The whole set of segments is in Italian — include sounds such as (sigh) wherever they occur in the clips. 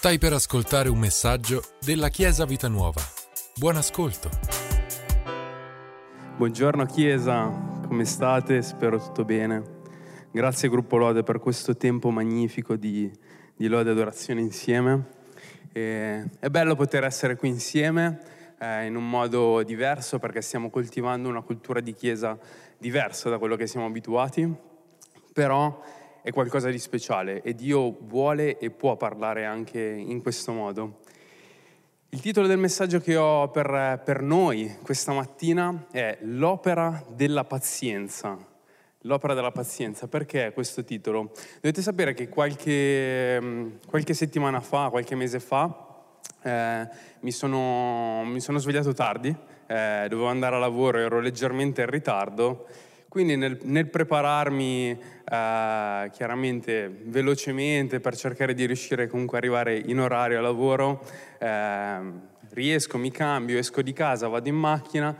Stai per ascoltare un messaggio della Chiesa Vita Nuova. Buon ascolto. Buongiorno Chiesa, come state? Spero tutto bene. Grazie Gruppo Lode per questo tempo magnifico di, di lode adorazione insieme. E, è bello poter essere qui insieme eh, in un modo diverso perché stiamo coltivando una cultura di Chiesa diversa da quello che siamo abituati, però è qualcosa di speciale e Dio vuole e può parlare anche in questo modo. Il titolo del messaggio che ho per, per noi questa mattina è L'opera della pazienza. L'opera della pazienza, perché questo titolo? Dovete sapere che qualche, qualche settimana fa, qualche mese fa, eh, mi, sono, mi, sono, svegliato tardi, eh, dovevo andare a lavoro, ero leggermente in ritardo quindi nel, nel prepararmi eh, chiaramente velocemente per cercare di riuscire comunque ad arrivare in orario a lavoro, eh, riesco, mi cambio, esco di casa, vado in macchina,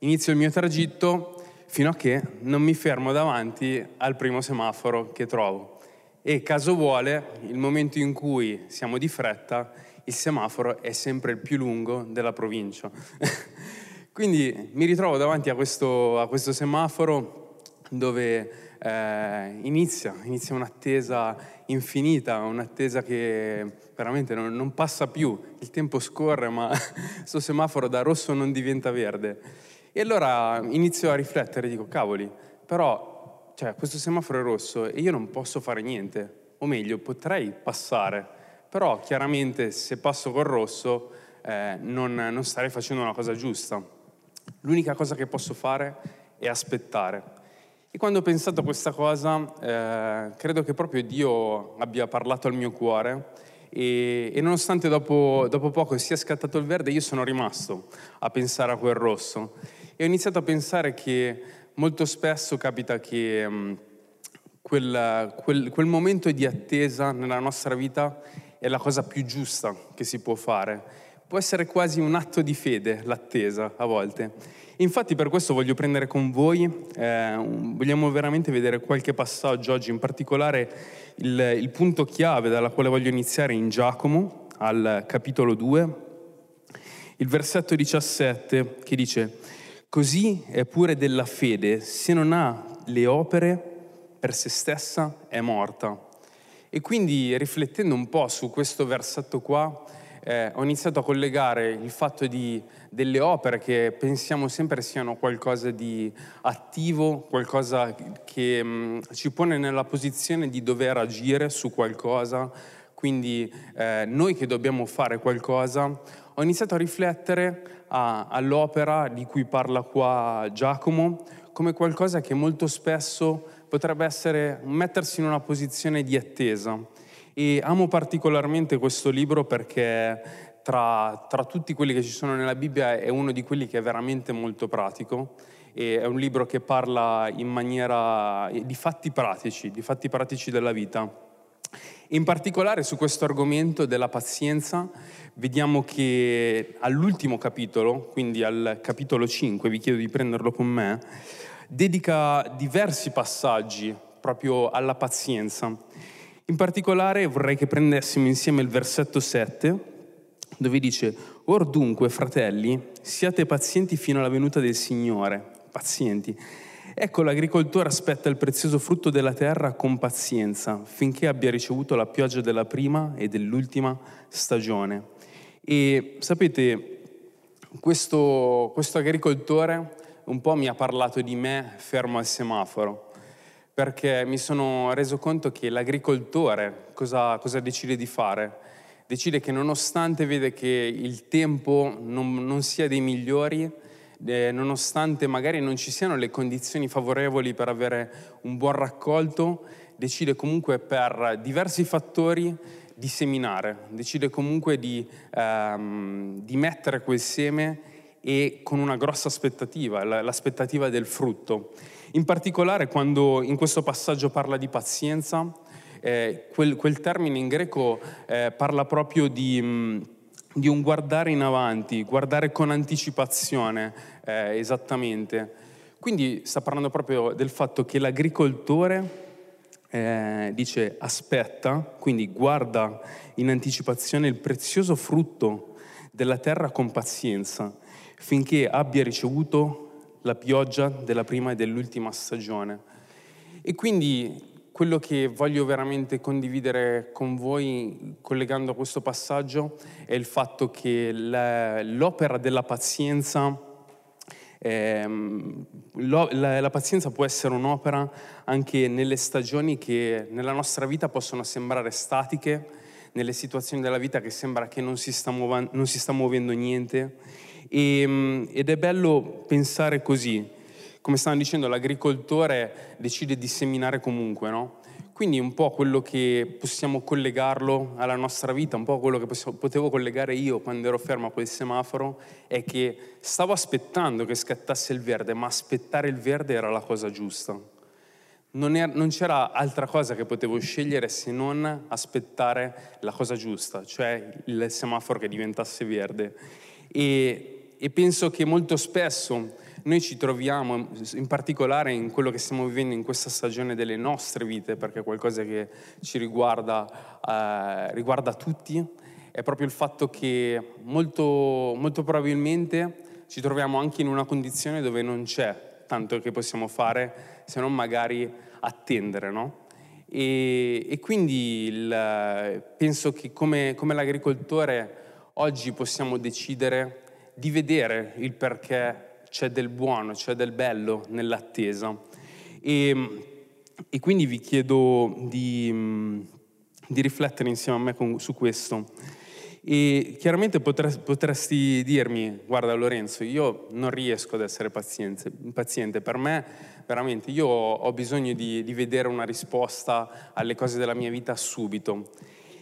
inizio il mio tragitto fino a che non mi fermo davanti al primo semaforo che trovo. E caso vuole, il momento in cui siamo di fretta, il semaforo è sempre il più lungo della provincia. (laughs) Quindi mi ritrovo davanti a questo, a questo semaforo dove eh, inizia, inizia un'attesa infinita, un'attesa che veramente non, non, passa più, il tempo scorre ma (laughs) questo semaforo da rosso non diventa verde. E allora inizio a riflettere, dico cavoli, però cioè, questo semaforo è rosso e io non posso fare niente, o meglio potrei passare, però chiaramente se passo col rosso eh, non, non starei facendo una cosa giusta. L'unica cosa che posso fare è aspettare. E quando ho pensato a questa cosa, eh, credo che proprio Dio abbia parlato al mio cuore e, e nonostante dopo, dopo, poco sia scattato il verde, io sono rimasto a pensare a quel rosso. E ho iniziato a pensare che molto spesso capita che mh, mm, quel, quel, quel momento di attesa nella nostra vita è la cosa più giusta che si può fare Può essere quasi un atto di fede l'attesa a volte. Infatti per questo voglio prendere con voi, eh, vogliamo veramente vedere qualche passaggio oggi, in particolare il, il punto chiave dalla quale voglio iniziare in Giacomo, al capitolo 2, il versetto 17 che dice, così è pure della fede, se non ha le opere per se stessa è morta. E quindi riflettendo un po' su questo versetto qua, eh, ho iniziato a collegare il fatto di, delle opere che pensiamo sempre siano qualcosa di attivo, qualcosa che mh, mm, ci pone nella posizione di dover agire su qualcosa, quindi eh, noi che dobbiamo fare qualcosa, ho iniziato a riflettere a, all'opera di cui parla qua Giacomo come qualcosa che molto spesso potrebbe essere mettersi in una posizione di attesa e amo particolarmente questo libro perché tra, tra, tutti quelli che ci sono nella Bibbia è uno di quelli che è veramente molto pratico e è un libro che parla in maniera di fatti pratici, di fatti pratici della vita. In particolare su questo argomento della pazienza vediamo che all'ultimo capitolo, quindi al capitolo 5, vi chiedo di prenderlo con me, dedica diversi passaggi proprio alla pazienza. In particolare vorrei che prendessimo insieme il versetto 7, dove dice, Or dunque, fratelli, siate pazienti fino alla venuta del Signore, pazienti. Ecco, l'agricoltore aspetta il prezioso frutto della terra con pazienza, finché abbia ricevuto la pioggia della prima e dell'ultima stagione. E sapete, questo, questo agricoltore un po' mi ha parlato di me fermo al semaforo perché mi sono reso conto che l'agricoltore cosa, cosa decide di fare? Decide che nonostante vede che il tempo non, non sia dei migliori, eh, nonostante magari non ci siano le condizioni favorevoli per avere un buon raccolto, decide comunque per diversi fattori di seminare, decide comunque di, ehm, di mettere quel seme e con una grossa aspettativa, l'aspettativa del frutto. In particolare quando in questo passaggio parla di pazienza, eh, quel, quel, termine in greco eh, parla proprio di, mh, mm, di, un guardare in avanti, guardare con anticipazione, eh, esattamente. Quindi sta parlando proprio del fatto che l'agricoltore eh, dice aspetta, quindi guarda in anticipazione il prezioso frutto della terra con pazienza, finché abbia ricevuto la pioggia della prima e dell'ultima stagione. E quindi quello che voglio veramente condividere con voi, collegando a questo passaggio, è il fatto che l'opera della pazienza Ehm, la, la, pazienza può essere un'opera anche nelle stagioni che nella nostra vita possono sembrare statiche, nelle situazioni della vita che sembra che non si sta, muov- non si sta muovendo niente. E, ehm, ed è bello pensare così. Come stavano dicendo, l'agricoltore decide di seminare comunque, no? Quindi un po' quello che possiamo collegarlo alla nostra vita, un po' quello che possiamo, potevo collegare io quando ero fermo a quel semaforo, è che stavo aspettando che scattasse il verde, ma aspettare il verde era la cosa giusta. Non, era, non c'era altra cosa che potevo scegliere se non aspettare la cosa giusta, cioè il semaforo che diventasse verde. E, e penso che molto spesso noi ci troviamo, in particolare in quello che stiamo vivendo in questa stagione delle nostre vite, perché è qualcosa che ci riguarda, eh, riguarda tutti, è proprio il fatto che molto, molto probabilmente ci troviamo anche in una condizione dove non c'è tanto che possiamo fare se non magari attendere, no? E, e quindi il, penso che come, come l'agricoltore oggi possiamo decidere di vedere il perché c'è del buono, c'è del bello nell'attesa. E, e quindi vi chiedo di, di, riflettere insieme a me con, su questo. E chiaramente potresti, potresti dirmi, guarda Lorenzo, io non riesco ad essere paziente, paziente. per me veramente io ho bisogno di, di vedere una risposta alle cose della mia vita subito.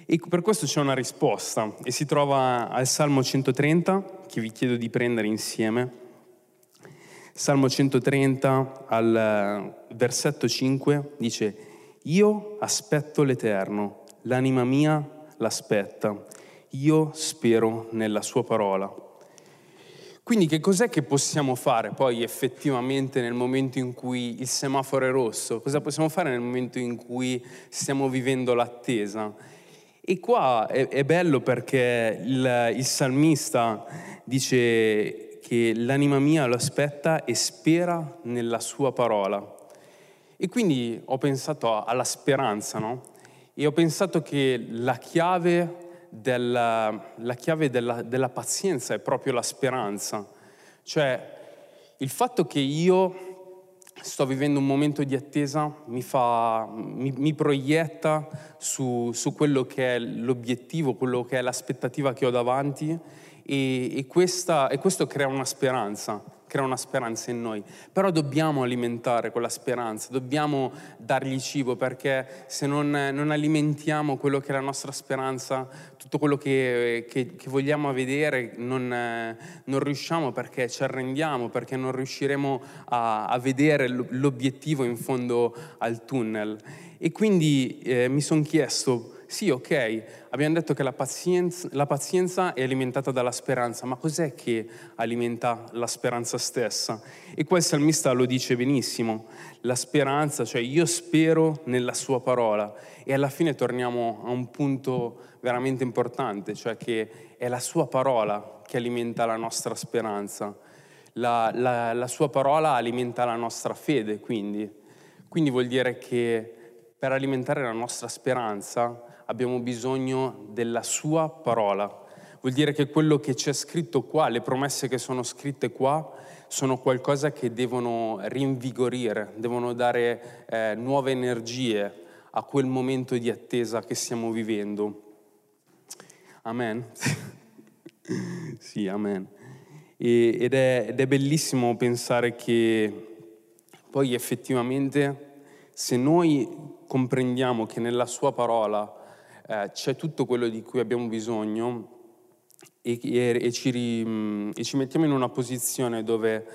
E per questo c'è una risposta e si trova al Salmo 130 che vi chiedo di prendere insieme. Salmo 130 al eh, versetto 5 dice, io aspetto l'Eterno, l'anima mia l'aspetta, io spero nella sua parola. Quindi che cos'è che possiamo fare poi effettivamente nel momento in cui il semaforo è rosso? Cosa possiamo fare nel momento in cui stiamo vivendo l'attesa? E qua è, è bello perché il, il salmista dice che l'anima mia lo aspetta e spera nella sua parola. E quindi ho pensato alla speranza, no? E ho pensato che la chiave, della, la chiave della, della pazienza è proprio la speranza. Cioè, il fatto che io sto vivendo un momento di attesa mi, fa, mi, mi proietta su, su, quello che è l'obiettivo, quello che è l'aspettativa che ho davanti e, e, questa, e questo crea una speranza, crea una speranza in noi. Però dobbiamo alimentare quella speranza, dobbiamo dargli cibo perché se non, non alimentiamo quello che è la nostra speranza, tutto quello che, che, che vogliamo vedere non, non, riusciamo perché ci arrendiamo, perché non riusciremo a, a vedere l'obiettivo in fondo al tunnel. E quindi eh, mi sono chiesto, sì, ok, abbiamo detto che la pazienza, la pazienza, è alimentata dalla speranza, ma cos'è che alimenta la speranza stessa? E qua il salmista lo dice benissimo, la speranza, cioè io spero nella sua parola. E alla fine torniamo a un punto veramente importante, cioè che è la sua parola che alimenta la nostra speranza. La, la, la sua parola alimenta la nostra fede, quindi. Quindi vuol dire che per alimentare la nostra speranza abbiamo bisogno della sua parola. Vuol dire che quello che c'è scritto qua, le promesse che sono scritte qua, sono qualcosa che devono rinvigorire, devono dare eh, nuove energie a quel momento di attesa che stiamo vivendo. Amen. (laughs) sì, amen. E, ed, è, ed è bellissimo pensare che poi effettivamente se noi comprendiamo che nella sua parola eh, c'è tutto quello di cui abbiamo bisogno e, e, e, ci, e, ci, mettiamo in una posizione dove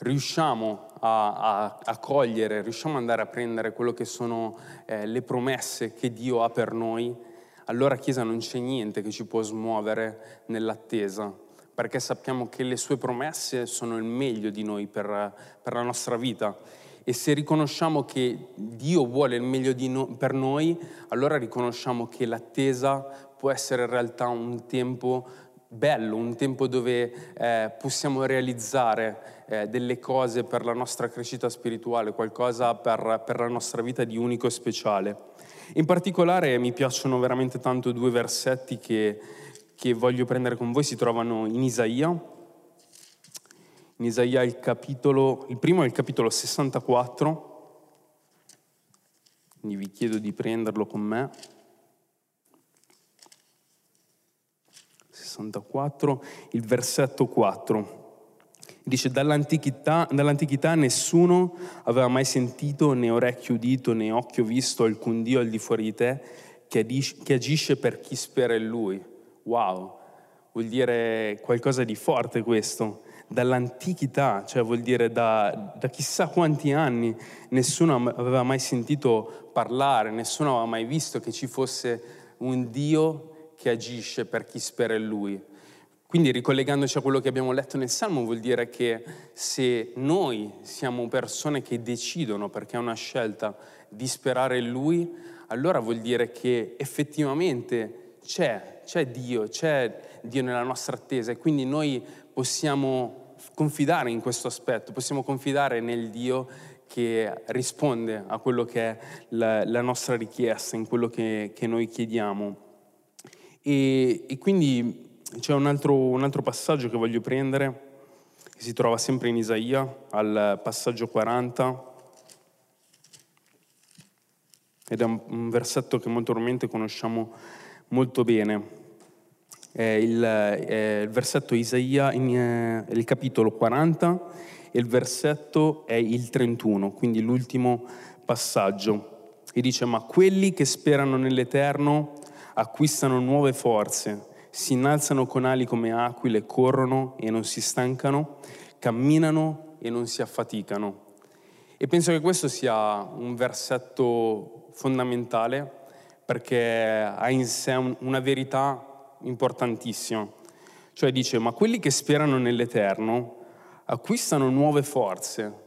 riusciamo a, a, a, cogliere, riusciamo ad andare a prendere quello che sono eh, le promesse che Dio ha per noi, allora Chiesa non c'è niente che ci può smuovere nell'attesa, perché sappiamo che le sue promesse sono il meglio di noi per, per la nostra vita E se riconosciamo che Dio vuole il meglio no- per noi, allora riconosciamo che l'attesa può essere in realtà un tempo bello, un tempo dove eh, possiamo realizzare eh, delle cose per la nostra crescita spirituale, qualcosa per, per la nostra vita di unico e speciale. In particolare mi piacciono veramente tanto due versetti che, che voglio prendere con voi, si trovano in Isaia, in Isaia il capitolo, il primo è il capitolo 64, quindi vi chiedo di prenderlo con me. 64, il versetto 4. Dice, dall'antichità, dall'antichità, nessuno aveva mai sentito, né orecchio udito, né occhio visto alcun Dio al di fuori di te che agisce, che agisce per chi spera in Lui. Wow, vuol dire qualcosa di forte questo dall'antichità, cioè vuol dire da, da, chissà quanti anni nessuno aveva mai sentito parlare, nessuno aveva mai visto che ci fosse un Dio che agisce per chi spera in Lui. Quindi ricollegandoci a quello che abbiamo letto nel Salmo vuol dire che se noi siamo persone che decidono, perché è una scelta, di sperare in Lui, allora vuol dire che effettivamente c'è, c'è Dio, c'è Dio nella nostra attesa e quindi noi possiamo confidare in questo aspetto, possiamo confidare nel Dio che risponde a quello che è la, la nostra richiesta, in quello che, che noi chiediamo. E, e, quindi c'è un altro, un altro passaggio che voglio prendere, che si trova sempre in Isaia, al passaggio 40, ed è un, un versetto che molto probabilmente conosciamo molto bene il, eh, il, versetto Isaia, in, eh, il capitolo 40 e il versetto è il 31, quindi l'ultimo passaggio. E dice, ma quelli che sperano nell'Eterno acquistano nuove forze, si innalzano con ali come aquile, corrono e non si stancano, camminano e non si affaticano. E penso che questo sia un versetto fondamentale perché ha in sé una verità importantissimo. Cioè dice, ma quelli che sperano nell'Eterno acquistano nuove forze.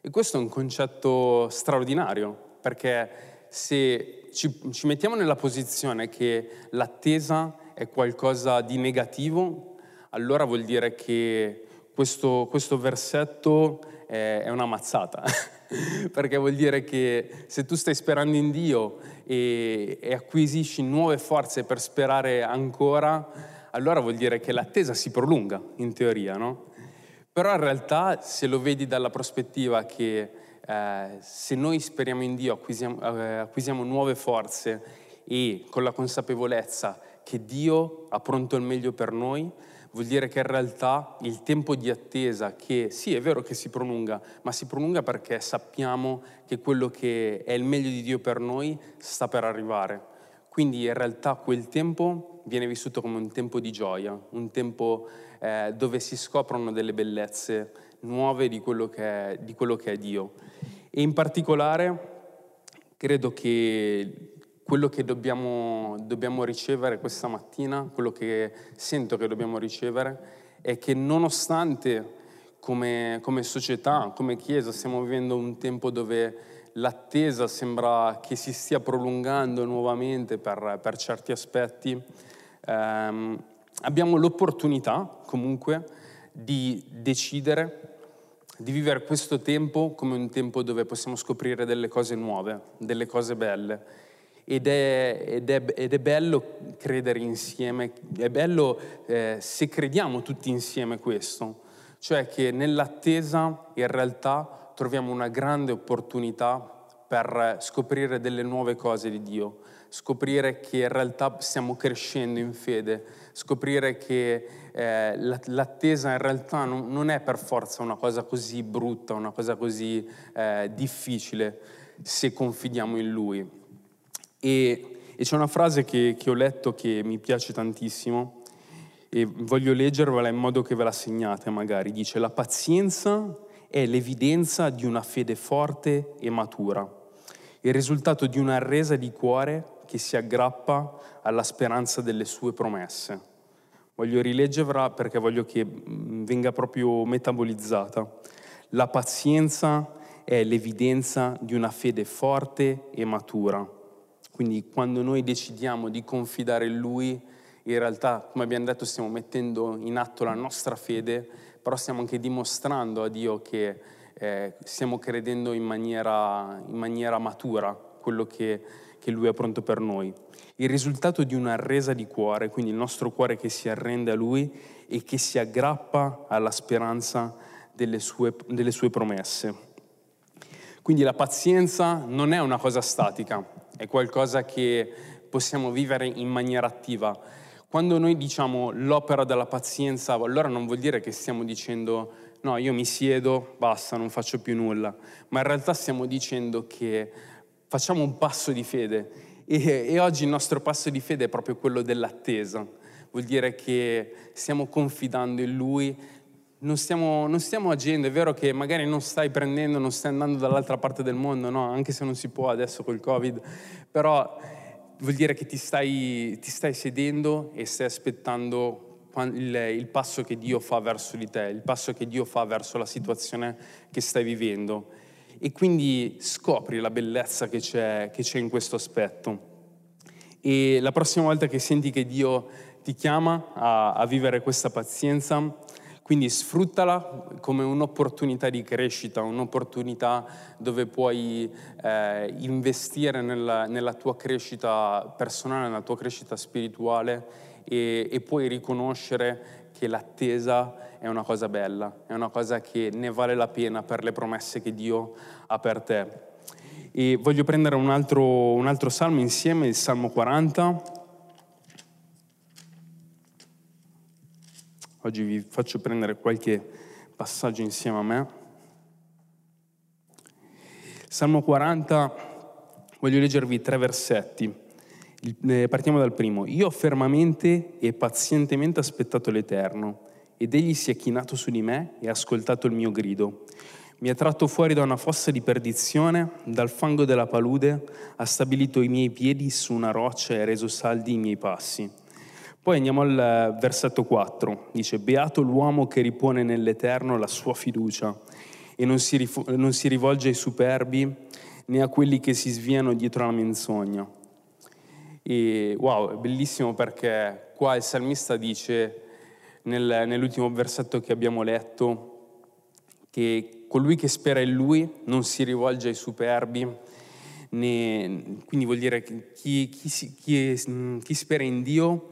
E questo è un concetto straordinario, perché se ci, ci mettiamo nella posizione che l'attesa è qualcosa di negativo, allora vuol dire che questo, questo versetto è, una mazzata. (laughs) perché vuol dire che se tu stai sperando in Dio e, e acquisisci nuove forze per sperare ancora, allora vuol dire che l'attesa si prolunga, in teoria, no? Però in realtà se lo vedi dalla prospettiva che eh, se noi speriamo in Dio, acquisiamo, eh, acquisiamo nuove forze e con la consapevolezza che Dio ha pronto il meglio per noi, vuol dire che in realtà il tempo di attesa, che sì è vero che si prolunga, ma si prolunga perché sappiamo che quello che è il meglio di Dio per noi sta per arrivare. Quindi in realtà quel tempo viene vissuto come un tempo di gioia, un tempo eh, dove si scoprono delle bellezze nuove di quello, è, di quello che è Dio. E in particolare credo che quello che dobbiamo, dobbiamo ricevere questa mattina, quello che sento che dobbiamo ricevere, è che nonostante come, come, società, come Chiesa, stiamo vivendo un tempo dove l'attesa sembra che si stia prolungando nuovamente per, per certi aspetti, ehm, abbiamo l'opportunità comunque di decidere di vivere questo tempo come un tempo dove possiamo scoprire delle cose nuove, delle cose belle ed è, ed, è, ed è, bello credere insieme, è bello eh, se crediamo tutti insieme questo, cioè che nell'attesa in realtà troviamo una grande opportunità per scoprire delle nuove cose di Dio, scoprire che in realtà stiamo crescendo in fede, scoprire che eh, l'attesa in realtà non, non, è per forza una cosa così brutta, una cosa così eh, difficile se confidiamo in Lui. E, e c'è una frase che, che ho letto che mi piace tantissimo e voglio leggervela in modo che ve la segnate magari. Dice, la pazienza è l'evidenza di una fede forte e matura, il risultato di una resa di cuore che si aggrappa alla speranza delle sue promesse. Voglio rileggerla perché voglio che mm, venga proprio metabolizzata. La pazienza è l'evidenza di una fede forte e matura. Quindi quando noi decidiamo di confidare in Lui, in realtà, come abbiamo detto, stiamo mettendo in atto la nostra fede, però stiamo anche dimostrando a Dio che eh, stiamo credendo in maniera, in maniera matura quello che, che Lui è pronto per noi. Il risultato di una resa di cuore, quindi il nostro cuore che si arrende a Lui e che si aggrappa alla speranza delle sue, delle sue promesse. Quindi la pazienza non è una cosa statica, è qualcosa che possiamo vivere in maniera attiva. Quando noi diciamo l'opera della pazienza, allora non vuol dire che stiamo dicendo no, io mi siedo, basta, non faccio più nulla, ma in realtà stiamo dicendo che facciamo un passo di fede e, e oggi il nostro passo di fede è proprio quello dell'attesa. Vuol dire che stiamo confidando in Lui, non stiamo, non stiamo, agendo, è vero che magari non stai prendendo, non stai andando dall'altra parte del mondo, no? anche se non si può adesso col Covid, però vuol dire che ti stai, ti stai sedendo e stai aspettando il, il, passo che Dio fa verso di te, il passo che Dio fa verso la situazione che stai vivendo. E quindi scopri la bellezza che c'è, che c'è in questo aspetto. E la prossima volta che senti che Dio ti chiama a, a vivere questa pazienza, quindi sfruttala come un'opportunità di crescita, un'opportunità dove puoi eh, investire nella, nella, tua crescita personale, nella tua crescita spirituale e, e puoi riconoscere che l'attesa è una cosa bella, è una cosa che ne vale la pena per le promesse che Dio ha per te. E voglio prendere un altro, un altro salmo insieme, il Salmo 40. Oggi vi faccio prendere qualche passaggio insieme a me. Salmo 40, voglio leggervi tre versetti. Eh, partiamo dal primo. Io ho fermamente e pazientemente aspettato l'Eterno, ed egli si è chinato su di me e ha ascoltato il mio grido. Mi ha tratto fuori da una fossa di perdizione, dal fango della palude, ha stabilito i miei piedi su una roccia e ha reso saldi i miei passi. Poi andiamo al eh, versetto 4, dice, Beato l'uomo che ripone nell'Eterno la sua fiducia e non si, rif- non si rivolge ai superbi né a quelli che si sviano dietro la menzogna. E wow, è bellissimo perché qua il salmista dice nel, nell'ultimo versetto che abbiamo letto che colui che spera in lui non si rivolge ai superbi, né, quindi vuol dire che chi, chi, chi, chi spera in Dio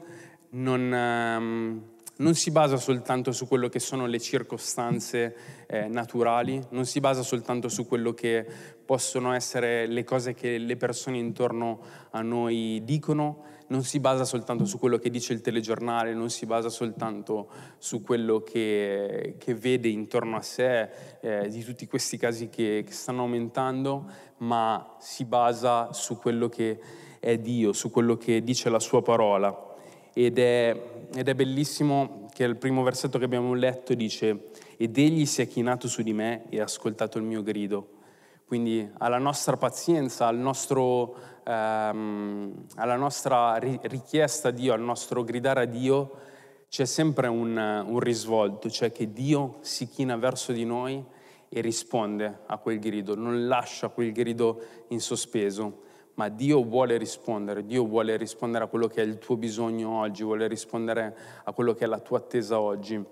non, um, non, si basa soltanto su quello che sono le circostanze eh, naturali, non si basa soltanto su quello che possono essere le cose che le persone intorno a noi dicono, non si basa soltanto su quello che dice il telegiornale, non si basa soltanto su quello che, che vede intorno a sé, eh, di tutti questi casi che, che stanno aumentando, ma si basa su quello che è Dio, su quello che dice la sua parola ed è, ed è bellissimo che il primo versetto che abbiamo letto dice ed egli si è chinato su di me e ha ascoltato il mio grido. Quindi alla nostra pazienza, al nostro, ehm, alla nostra richiesta a Dio, al nostro gridare a Dio, c'è sempre un, un, risvolto, cioè che Dio si china verso di noi e risponde a quel grido, non lascia quel grido in sospeso ma Dio vuole rispondere, Dio vuole rispondere a quello che è il tuo bisogno oggi, vuole rispondere a quello che è la tua attesa oggi.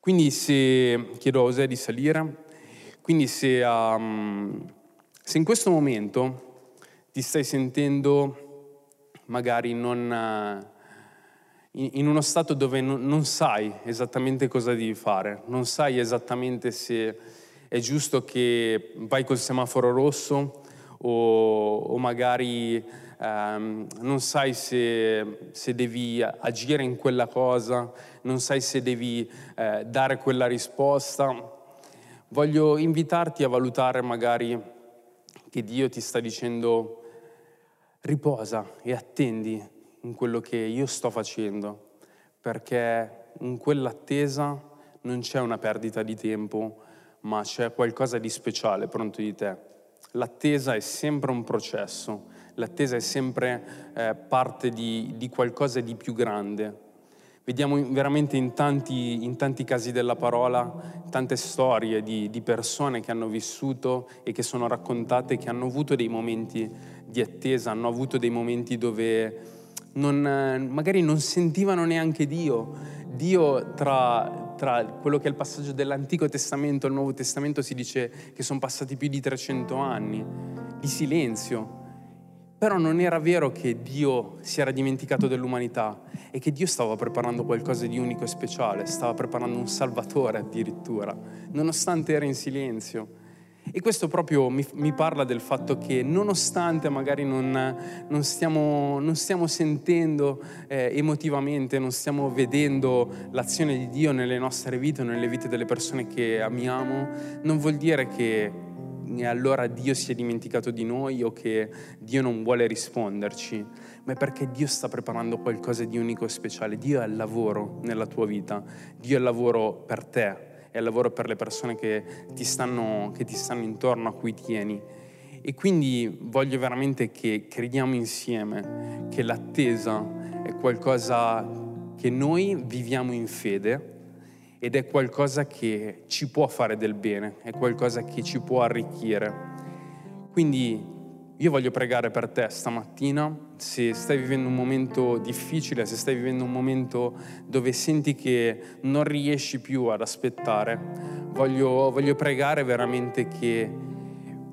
Quindi se, chiedo a Osè di salire, quindi se, um, se in questo momento ti stai sentendo magari non, uh, in uno stato dove non, non sai esattamente cosa devi fare, non sai esattamente se è giusto che vai col semaforo rosso, o, o magari ehm, non sai se, se, devi agire in quella cosa, non sai se devi eh, dare quella risposta. Voglio invitarti a valutare magari che Dio ti sta dicendo riposa e attendi in quello che io sto facendo, perché in quell'attesa non c'è una perdita di tempo, ma c'è qualcosa di speciale pronto di te. L'attesa è sempre un processo, l'attesa è sempre eh, parte di, di qualcosa di più grande. Vediamo veramente in tanti, in tanti, casi della parola tante storie di, di, persone che hanno vissuto e che sono raccontate, che hanno avuto dei momenti di attesa, hanno avuto dei momenti dove non, magari non sentivano neanche Dio. Dio tra, tra quello che è il passaggio dell'Antico Testamento e il Nuovo Testamento si dice che sono passati più di 300 anni di silenzio, però non era vero che Dio si era dimenticato dell'umanità e che Dio stava preparando qualcosa di unico e speciale, stava preparando un salvatore addirittura, nonostante era in silenzio. E questo proprio mi, mi parla del fatto che nonostante magari non, non, stiamo, non stiamo, sentendo eh, emotivamente, non stiamo vedendo l'azione di Dio nelle nostre vite o nelle vite delle persone che amiamo, non vuol dire che e allora Dio si è dimenticato di noi o che Dio non vuole risponderci, ma è perché Dio sta preparando qualcosa di unico e speciale. Dio è al lavoro nella tua vita, Dio è al lavoro per te, è al lavoro per le persone che ti stanno, che ti stanno intorno, a cui tieni. E quindi voglio veramente che crediamo insieme che l'attesa è qualcosa che noi viviamo in fede ed è qualcosa che ci può fare del bene, è qualcosa che ci può arricchire. Quindi io voglio pregare per te stamattina, se stai vivendo un momento difficile, se stai vivendo un momento dove senti che non riesci più ad aspettare, voglio, voglio pregare veramente che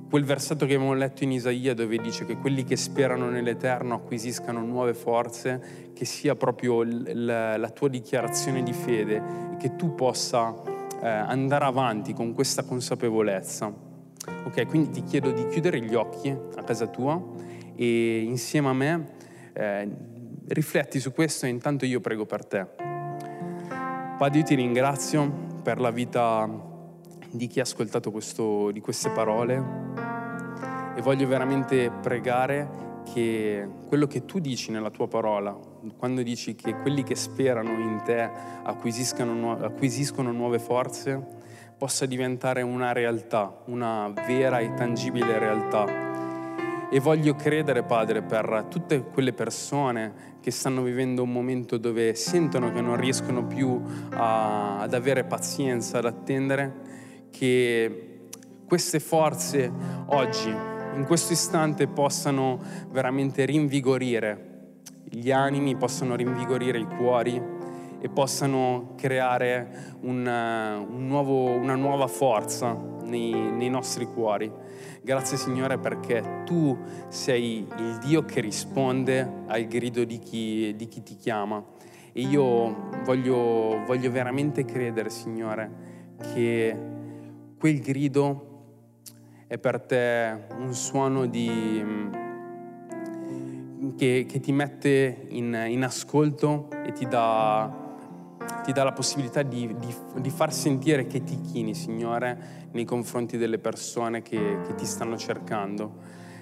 quel versetto che abbiamo letto in Isaia dove dice che quelli che sperano nell'Eterno acquisiscano nuove forze, che sia proprio la, la tua dichiarazione di fede e che tu possa eh, andare avanti con questa consapevolezza. Ok, quindi ti chiedo di chiudere gli occhi a casa tua e insieme a me eh, rifletti su questo e intanto io prego per te. Padre, io ti ringrazio per la vita di chi ha ascoltato questo, di queste parole e voglio veramente pregare che quello che tu dici nella tua parola, quando dici che quelli che sperano in te acquisiscono, acquisiscono nuove forze, possa diventare una realtà, una vera e tangibile realtà. E voglio credere, Padre, per tutte quelle persone che stanno vivendo un momento dove sentono che non riescono più a, ad avere pazienza, ad attendere, che queste forze oggi, in questo istante, possano veramente rinvigorire gli animi, possano rinvigorire i cuori e possano creare un, un nuovo, una nuova forza nei, nei nostri cuori. Grazie Signore perché tu sei il Dio che risponde al grido di chi, di chi ti chiama. E io voglio, voglio veramente credere, Signore, che quel grido è per te un suono di, che, che, ti mette in, in, ascolto e ti dà, ti dà la possibilità di, di, di, far sentire che ti chini, Signore, nei confronti delle persone che, che ti stanno cercando.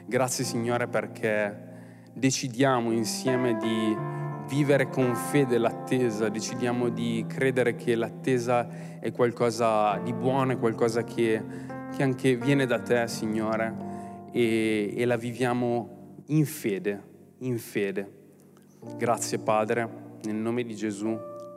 Grazie, Signore, perché decidiamo insieme di vivere con fede l'attesa, decidiamo di credere che l'attesa è qualcosa di buono, è qualcosa che, che anche viene da te, Signore, e, e la viviamo in fede, in fede. Grazie Padre, nel nome di Gesù.